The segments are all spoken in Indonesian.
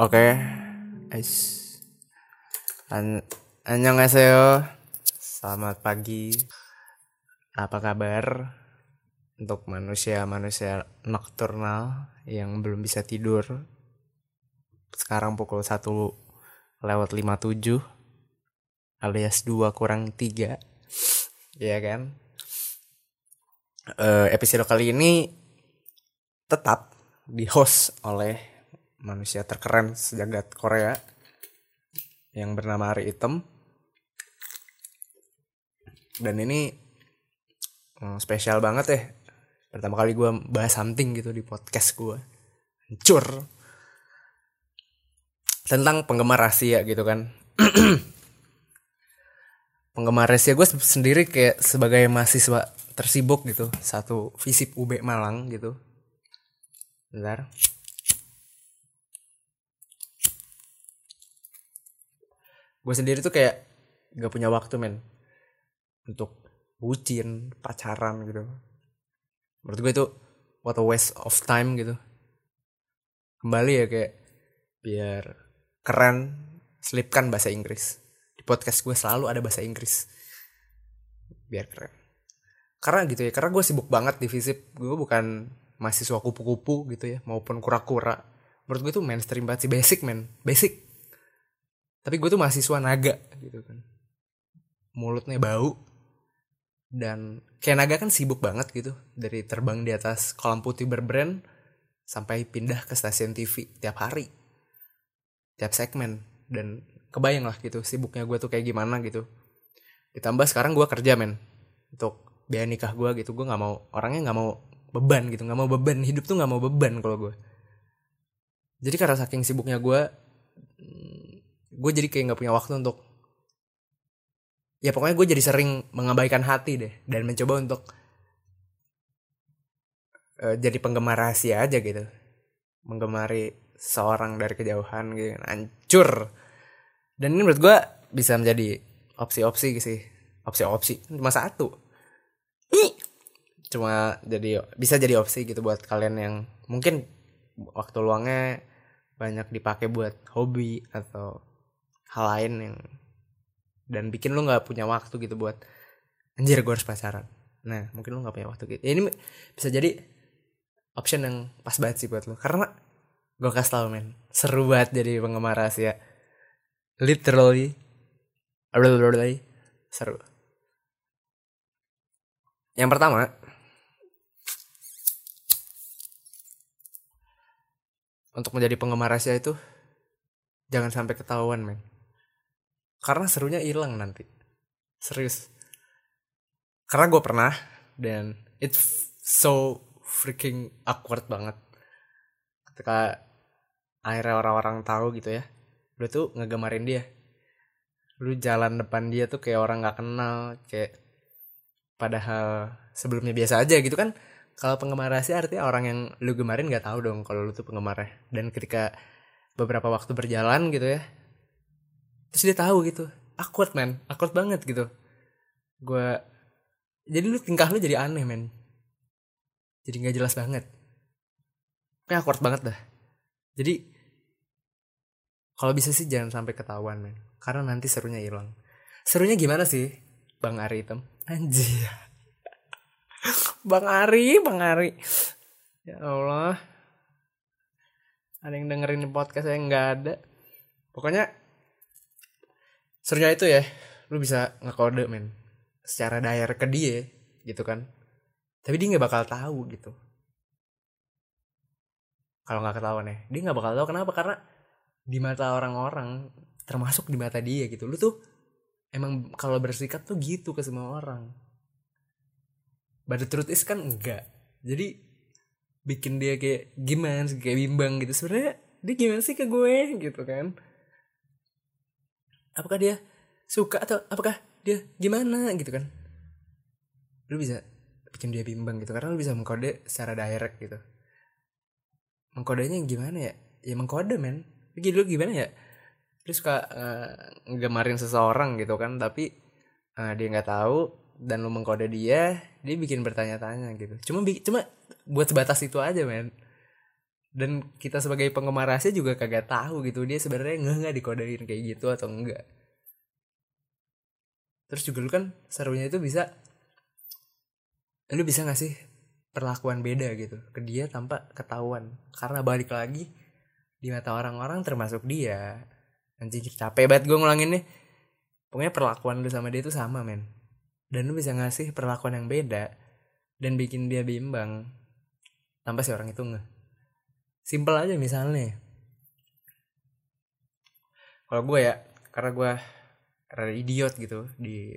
Oke, guys. An Annyeonghaseyo. Selamat pagi. Apa kabar untuk manusia-manusia nokturnal yang belum bisa tidur? Sekarang pukul 1 lewat 57 alias 2 kurang 3. Iya kan? Eh, episode kali ini tetap di host oleh manusia terkeren sejagat Korea yang bernama Ari Item dan ini hmm, spesial banget ya. Pertama kali gue bahas something gitu di podcast gue hancur. Tentang penggemar rahasia gitu kan. Penggemar rahasia gue sendiri kayak sebagai mahasiswa tersibuk gitu. Satu visip UB Malang gitu. Bentar gue sendiri tuh kayak gak punya waktu men untuk bucin pacaran gitu. Menurut gue itu what a waste of time gitu. Kembali ya kayak biar keren selipkan bahasa Inggris. Di podcast gue selalu ada bahasa Inggris. Biar keren. Karena gitu ya karena gue sibuk banget di visip gue bukan mahasiswa kupu-kupu gitu ya maupun kura-kura. Menurut gue tuh mainstream banget sih. Basic men. Basic tapi gue tuh mahasiswa naga gitu kan. Mulutnya bau. Dan kayak naga kan sibuk banget gitu. Dari terbang di atas kolam putih berbrand sampai pindah ke stasiun TV tiap hari. Tiap segmen. Dan kebayang lah gitu sibuknya gue tuh kayak gimana gitu. Ditambah sekarang gue kerja men. Untuk biaya nikah gue gitu. Gue nggak mau orangnya nggak mau beban gitu. Nggak mau beban. Hidup tuh nggak mau beban kalau gue jadi karena saking sibuknya gue gue jadi kayak nggak punya waktu untuk ya pokoknya gue jadi sering mengabaikan hati deh dan mencoba untuk uh, jadi penggemar rahasia aja gitu. Menggemari seorang dari kejauhan gitu hancur. Dan ini menurut gue bisa menjadi opsi-opsi sih. Opsi-opsi cuma satu. Cuma jadi bisa jadi opsi gitu buat kalian yang mungkin waktu luangnya banyak dipakai buat hobi atau hal lain yang dan bikin lu nggak punya waktu gitu buat anjir gue harus pacaran. Nah mungkin lu nggak punya waktu gitu. Ya, ini bisa jadi option yang pas banget sih buat lu. Karena gue kasih tau men seru banget jadi penggemar rahasia. Literally literally seru. Yang pertama untuk menjadi penggemar rahasia itu jangan sampai ketahuan men karena serunya hilang nanti. Serius. Karena gue pernah dan it's so freaking awkward banget. Ketika akhirnya orang-orang tahu gitu ya lu tuh ngegemarin dia. Lu jalan depan dia tuh kayak orang nggak kenal kayak padahal sebelumnya biasa aja gitu kan. Kalau penggemar rahasia artinya orang yang lu gemarin nggak tahu dong kalau lu tuh penggemarnya. Dan ketika beberapa waktu berjalan gitu ya terus dia tahu gitu awkward man awkward banget gitu. Gue jadi lu tingkah lu jadi aneh men. Jadi nggak jelas banget. Kayak awkward banget dah. Jadi kalau bisa sih jangan sampai ketahuan men. Karena nanti serunya hilang. Serunya gimana sih bang Ari Hitam anjir. Bang Ari bang Ari. Ya Allah. Ada yang dengerin podcast saya? Nggak ada. Pokoknya serunya itu ya lu bisa ngekode men. Secara daerah ke dia gitu kan. Tapi dia nggak bakal tahu gitu. Kalau nggak ketahuan ya. Dia nggak bakal tahu kenapa karena di mata orang-orang termasuk di mata dia gitu. Lu tuh emang kalau bersikap tuh gitu ke semua orang. But the truth is kan enggak. Jadi bikin dia kayak gimana kayak bimbang gitu. Sebenarnya dia gimana sih ke gue gitu kan apakah dia suka atau apakah dia gimana gitu kan? Lu bisa bikin dia bimbang gitu karena lu bisa mengkode secara direct gitu. Mengkodenya gimana ya? Ya mengkode men. Gitu lu gimana ya? Terus suka uh, seseorang gitu kan tapi uh, dia nggak tahu dan lu mengkode dia dia bikin bertanya-tanya gitu. Cuma cuma buat sebatas itu aja men dan kita sebagai penggemar rahasia juga kagak tahu gitu dia sebenarnya nggak nggak dikodein kayak gitu atau enggak terus juga lu kan serunya itu bisa lu bisa ngasih perlakuan beda gitu ke dia tanpa ketahuan? Karena balik lagi di mata orang-orang termasuk dia. Anjing capek banget gue ngulanginnya. Pokoknya perlakuan lu sama dia itu sama men. Dan lu bisa ngasih perlakuan yang beda dan bikin dia bimbang tanpa si orang itu nggak simpel aja misalnya. Kalau gue ya karena gue rada idiot gitu di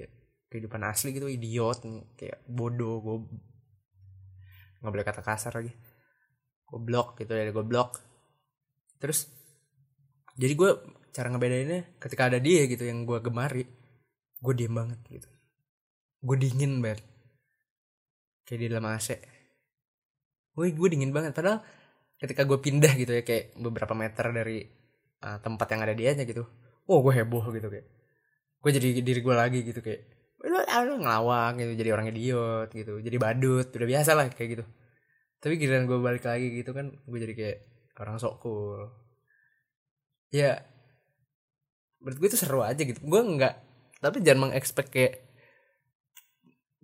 kehidupan asli gitu idiot kayak bodoh gue nggak boleh kata kasar lagi. Goblok gitu ya goblok. Terus jadi gue cara ngebedainnya ketika ada dia gitu yang gue gemari gue diem banget gitu. Gue dingin banget kayak di dalam AC gue gue dingin banget. Padahal ketika gue pindah gitu ya kayak beberapa meter dari uh, tempat yang ada dia aja gitu. Oh gue heboh gitu kayak. Gue jadi diri gue lagi gitu kayak ngelawak gitu jadi orang idiot gitu jadi badut udah biasa lah kayak gitu. Tapi giliran gue balik lagi gitu kan gue jadi kayak orang sok cool. Ya menurut gue itu seru aja gitu. Gue nggak tapi jangan mengekspek kayak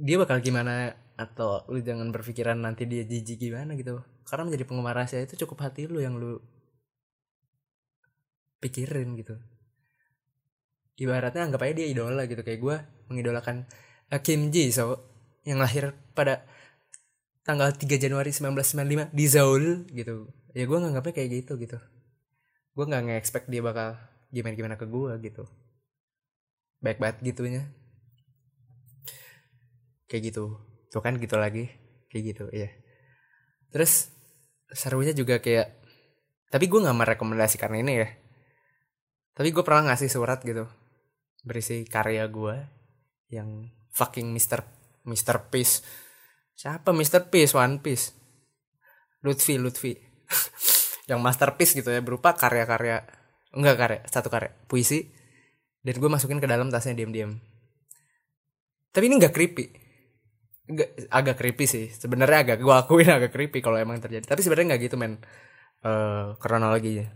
dia bakal gimana atau lu jangan berpikiran nanti dia jijik gimana gitu. Karena menjadi penggemar rahasia itu cukup hati lu yang lu pikirin gitu. Ibaratnya anggap aja dia idola gitu. Kayak gue mengidolakan uh, Kim Ji So yang lahir pada tanggal 3 Januari 1995 di Seoul gitu. Ya gue nganggapnya kayak gitu gitu. Gue nggak nge-expect dia bakal gimana gimana ke gue gitu. Baik banget gitunya. Kayak gitu tuh kan gitu lagi kayak gitu ya terus serunya juga kayak tapi gue nggak merekomendasikan ini ya. Tapi gue pernah ngasih surat gitu berisi karya gue yang fucking Mister Mister Peace. Siapa Mister Peace? One Piece. Lutfi Lutfi. Yang masterpiece gitu ya berupa karya-karya enggak karya satu karya puisi. Dan gue masukin ke dalam tasnya diam-diam. Tapi ini nggak creepy agak creepy sih. Sebenarnya agak gue akuin agak creepy kalau emang terjadi. Tapi sebenarnya nggak gitu men. Uh, kronologinya.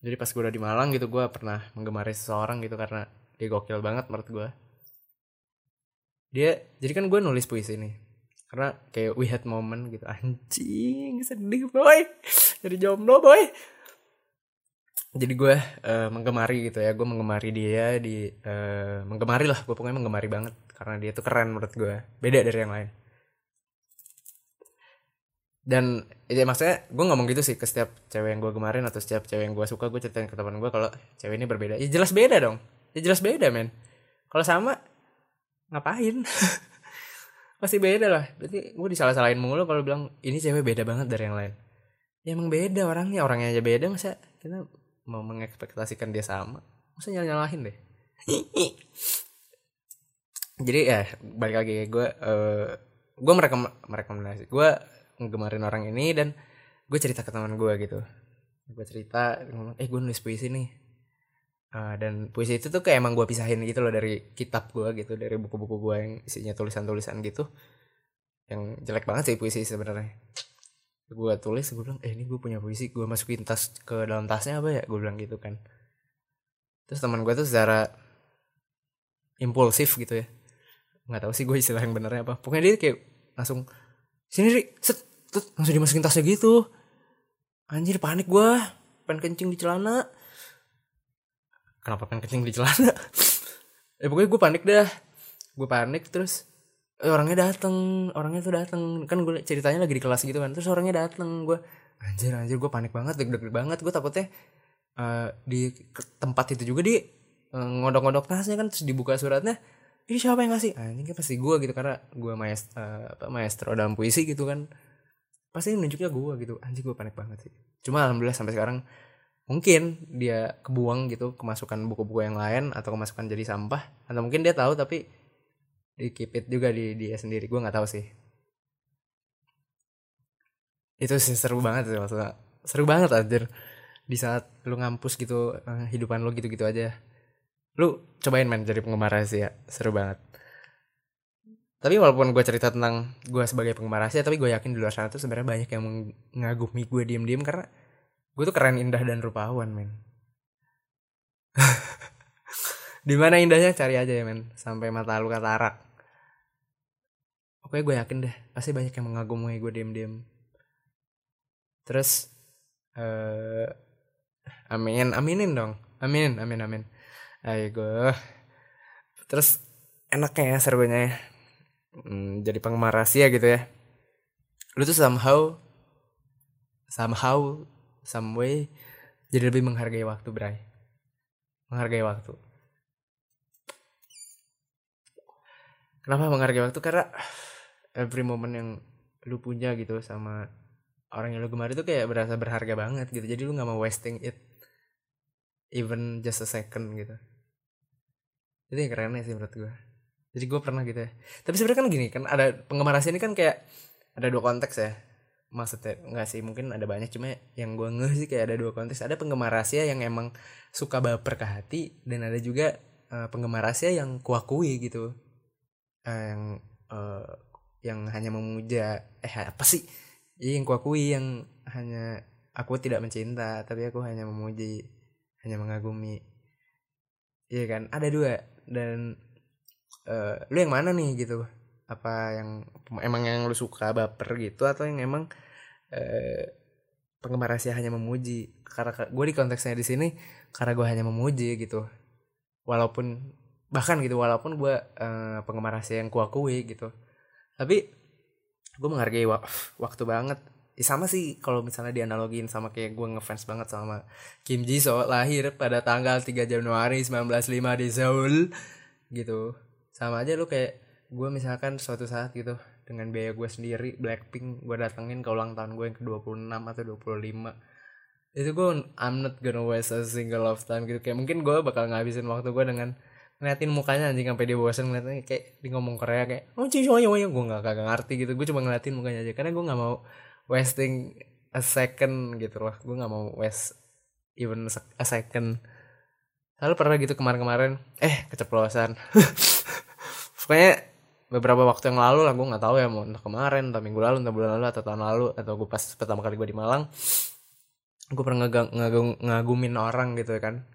Jadi pas gue udah di Malang gitu gue pernah menggemari seseorang gitu karena dia gokil banget menurut gue dia jadi kan gue nulis puisi nih. Karena kayak we had moment gitu. Anjing sedih boy. Jadi jomblo boy. Jadi gue uh, menggemari gitu ya. Gue menggemari dia di uh, menggemari lah. Gue pokoknya menggemari banget karena dia tuh keren menurut gue beda dari yang lain. Dan ya maksudnya gue ngomong gitu sih ke setiap cewek yang gue gemarin atau setiap cewek yang gue suka gue ceritain ke teman gue kalau cewek ini berbeda. Ya jelas beda dong. Ya jelas beda men. Kalau sama ngapain? Pasti beda lah. Berarti gue disalah-salahin mulu kalau bilang ini cewek beda banget dari yang lain. Ya emang beda orangnya. Orangnya aja beda masa kita mau mengekspektasikan dia sama? Masa nyala nyalahin deh jadi ya balik lagi gue uh, gue merekom merekomendasi gue ngemarin orang ini dan gue cerita ke teman gue gitu. Gue cerita eh gue nulis puisi nih. Uh, dan puisi itu tuh kayak emang gue pisahin gitu loh dari kitab gue gitu dari buku-buku gue yang isinya tulisan-tulisan gitu. Yang jelek banget sih puisi sebenarnya. Gue tulis gue bilang eh ini gue punya puisi gue masukin tas ke dalam tasnya apa ya? Gue bilang gitu kan. Terus teman gue tuh secara impulsif gitu ya nggak tahu sih gue istilah yang benernya apa. Pokoknya dia kayak langsung sini ri. Set, set langsung dimasukin tasnya gitu. Anjir panik gue pengen kencing di celana. Kenapa pengen kencing di celana? Eh pokoknya gue panik dah. Gue panik terus Eh, orangnya dateng orangnya tuh dateng. Kan gue ceritanya lagi di kelas gitu kan. Terus orangnya dateng gue anjir anjir gue panik banget deg-deg banget. Gue takutnya uh, di tempat itu juga di uh, ngodok-ngodok tasnya kan terus dibuka suratnya ini siapa yang ngasih? Anjing kan pasti gue gitu karena gue maestro, uh, apa, maestro dalam puisi gitu kan. Pasti nunjuknya gue gitu. Anjing gue panik banget sih. Cuma alhamdulillah sampai sekarang mungkin dia kebuang gitu kemasukan buku-buku yang lain atau kemasukan jadi sampah. Atau mungkin dia tahu tapi di keep juga di dia sendiri. Gue nggak tahu sih. Itu sih seru banget sih maksudnya. Seru banget anjir. Di saat lu ngampus gitu uh, hidupan lu gitu-gitu aja lu cobain main jadi penggemar rahasia. Seru banget. Tapi walaupun gue cerita tentang gue sebagai penggemar rahasia tapi gue yakin di luar sana tuh sebenarnya banyak yang mengagumi gue diem-diem karena gue tuh keren indah dan rupawan men. Di mana indahnya? Cari aja ya men. Sampai mata lu katarak. Oke gue yakin deh pasti banyak yang mengagumi gue diem diem terus eh amin aminin dong. Amin amin amin ayo terus enaknya ya serunya ya. Hmm, jadi penggemar rahasia gitu ya. Lu tuh somehow somehow some way jadi lebih menghargai waktu Bray. Menghargai waktu. Kenapa menghargai waktu? Karena every moment yang lu punya gitu sama orang yang lu gemar itu kayak berasa berharga banget gitu. Jadi lu nggak mau wasting it even just a second gitu. Itu yang kerennya sih menurut gue jadi gue pernah gitu ya. Tapi sebenarnya kan gini kan ada penggemar rahasia ini kan kayak ada dua konteks ya. Maksudnya nggak sih mungkin ada banyak cuma yang gue ngeh sih kayak ada dua konteks. Ada penggemar rahasia yang emang suka baper ke hati dan ada juga uh, penggemar rahasia yang kuakui gitu. Uh, yang uh, yang hanya memuja eh apa sih? Iya yang kuakui yang hanya aku tidak mencinta tapi aku hanya memuji hanya mengagumi. Iya kan? Ada dua. Dan uh, lu yang mana nih gitu? Apa yang emang yang lu suka baper gitu? Atau yang emang uh, penggemar rahasia hanya memuji? Karena gue di konteksnya di sini karena gue hanya memuji gitu. Walaupun bahkan gitu walaupun gue uh, penggemar rahasia yang kuakui gitu. Tapi gue menghargai wa waktu banget ya sama sih kalau misalnya dianalogin sama kayak gue ngefans banget sama Kim Ji So lahir pada tanggal 3 Januari 1905 di Seoul gitu. Sama aja lu kayak gue misalkan suatu saat gitu dengan biaya gue sendiri Blackpink gue datengin ke ulang tahun gue yang ke 26 atau 25 itu gue I'm not gonna waste a single of time gitu. Kayak mungkin gue bakal ngabisin waktu gue dengan ngeliatin mukanya anjing sampai dia bosan ngeliatnya kayak di ngomong Korea kayak oh cuy gue nggak kagak ngerti gitu. Gue cuma ngeliatin mukanya aja. Karena gue nggak mau wasting a second gitu loh. Gue nggak mau waste even a second. Lalu pernah gitu kemarin-kemarin eh keceplosan. Pokoknya beberapa waktu yang lalu lah gue nggak tahu ya mau entah kemarin entah minggu lalu entah bulan lalu atau tahun lalu atau gue pas pertama kali gue di Malang gue pernah ngagum, ngagum, ngagumin orang gitu kan.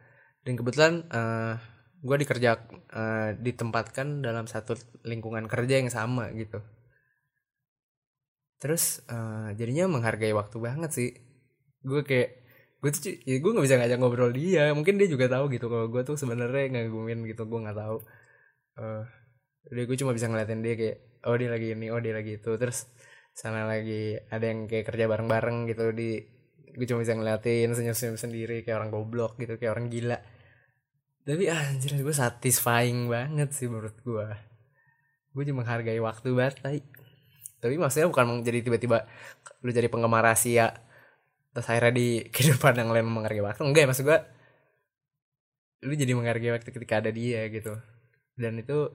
Dan kebetulan uh, gue dikerja uh, ditempatkan dalam satu lingkungan kerja yang sama gitu terus uh, jadinya menghargai waktu banget sih. Gue kayak gue tuh ya gue nggak bisa ngajak ngobrol dia. Mungkin dia juga tahu gitu kalau gue tuh sebenarnya ngagumin gitu gue nggak tahu. Uh, udah gue cuma bisa ngeliatin dia kayak oh dia lagi ini oh dia lagi itu. Terus sana lagi ada yang kayak kerja bareng-bareng gitu di gue cuma bisa ngeliatin senyum-senyum sendiri kayak orang goblok gitu kayak orang gila. Tapi ah, anjir gue satisfying banget sih menurut gue gue cuma menghargai waktu banget tapi tapi maksudnya bukan jadi tiba-tiba lu jadi penggemar rahasia terus akhirnya di kehidupan yang lain menghargai waktu. Enggak ya maksud gue lu jadi menghargai waktu ketika ada dia gitu. Dan itu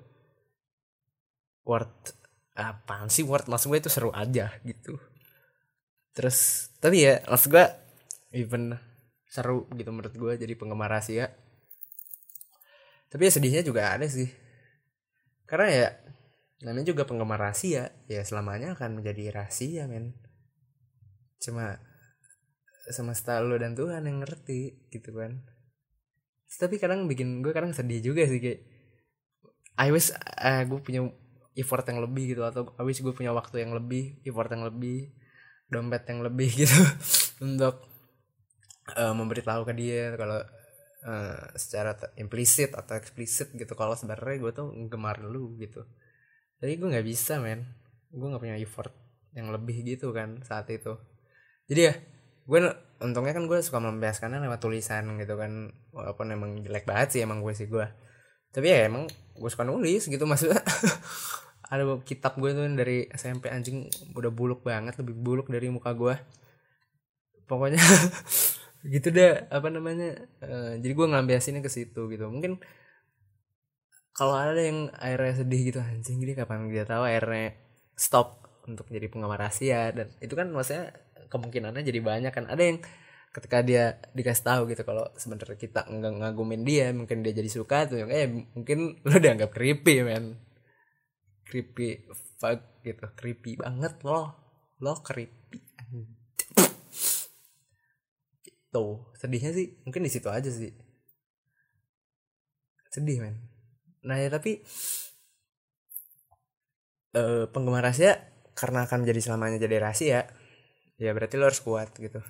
worth apa sih worth? Maksud gue itu seru aja gitu. Terus tapi ya maksud gue even seru gitu menurut gue jadi penggemar rahasia. Tapi ya sedihnya juga ada sih. Karena ya namanya juga penggemar rahasia. Ya selamanya akan menjadi rahasia men. Cuma semesta lo dan Tuhan yang ngerti gitu kan. Tapi kadang bikin gue kadang sedih juga sih kayak I wish uh, gue punya effort yang lebih gitu atau I wish gue punya waktu yang lebih effort yang lebih dompet yang lebih gitu untuk uh, memberitahu ke dia kalau uh, secara implisit atau eksplisit gitu. Kalau sebenarnya gue tuh gemar lu gitu tapi gue nggak bisa men. Gue nggak punya effort yang lebih gitu kan saat itu. Jadi ya gue untungnya kan gue suka membiaskannya lewat tulisan gitu kan. Walaupun emang jelek banget sih emang gue sih gue tapi ya emang gue suka nulis gitu maksudnya. Ada kitab gue tuh dari SMP anjing udah buluk banget lebih buluk dari muka gue pokoknya gitu deh apa namanya uh, jadi gue ngambiasinnya ke situ gitu. Mungkin kalau ada yang airnya sedih gitu anjing ini kapan dia tahu airnya stop untuk jadi penggemar rahasia? Dan itu kan maksudnya kemungkinannya jadi banyak kan. Ada yang ketika dia dikasih tahu gitu kalau sebenarnya kita nggak ngagumin dia mungkin dia jadi suka tuh yang eh mungkin lo dianggap creepy men. Creepy fuck gitu creepy banget loh. Lo creepy situ sedihnya sih mungkin di situ aja sih. Sedih men nah ya tapi eh, penggemar rahasia karena akan menjadi selamanya jadi rahasia ya berarti lo harus kuat gitu.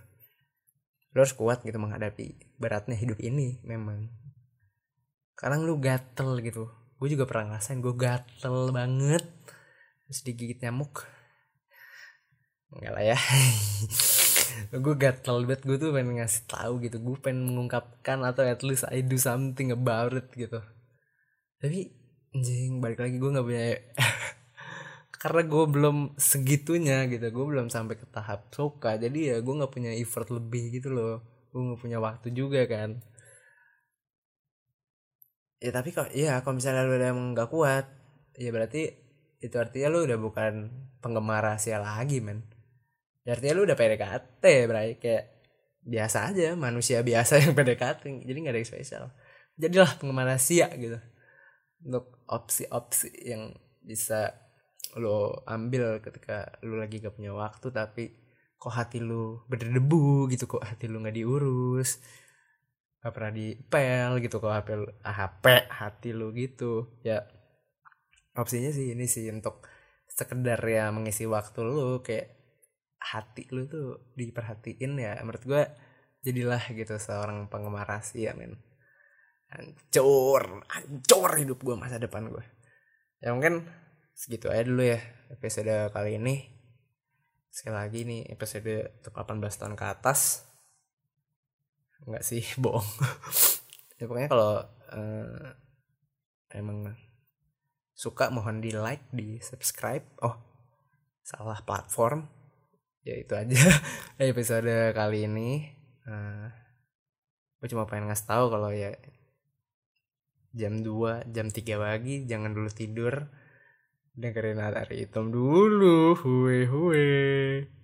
Lo harus kuat gitu menghadapi beratnya hidup ini memang. Kadang lu gatel gitu. Gue juga pernah ngerasain gue gatel banget. Terus digigit nyamuk. Enggak lah ya. Gue gatel banget gue tuh pengen ngasih tahu gitu. Gue pengen mengungkapkan atau at least I do something about it gitu tapi anjing balik lagi gue nggak punya karena gue belum segitunya gitu. Gue belum sampai ke tahap suka. Jadi ya gue nggak punya effort lebih gitu loh. Gue nggak punya waktu juga kan. Ya tapi kok ya kalau misalnya lu udah emang nggak kuat ya berarti itu artinya lu udah bukan penggemar rahasia lagi men. Ya artinya lu udah PDKT berarti kayak biasa aja manusia biasa yang PDKT jadi nggak ada yang spesial. Jadilah penggemar rahasia gitu untuk opsi-opsi yang bisa lo ambil ketika lo lagi gak punya waktu tapi kok hati lo berdebu gitu kok hati lo nggak diurus gak pernah dipel gitu kok HP HP hati lo gitu. Ya opsinya sih ini sih untuk sekedar ya mengisi waktu lo kayak hati lo tuh diperhatiin ya. Menurut gue jadilah gitu seorang penggemar rahasia men hancur hancur hidup gue masa depan gue ya mungkin segitu aja dulu ya episode kali ini. Sekali lagi nih episode untuk 18 tahun ke atas. Enggak sih bohong. Ya pokoknya kalau uh, emang suka mohon di like di subscribe oh salah platform. Ya itu aja episode kali ini. Uh, gue cuma pengen ngasih tahu kalau ya jam 2 jam 3 pagi jangan dulu tidur. Dengerin hari hitam dulu. Hue hue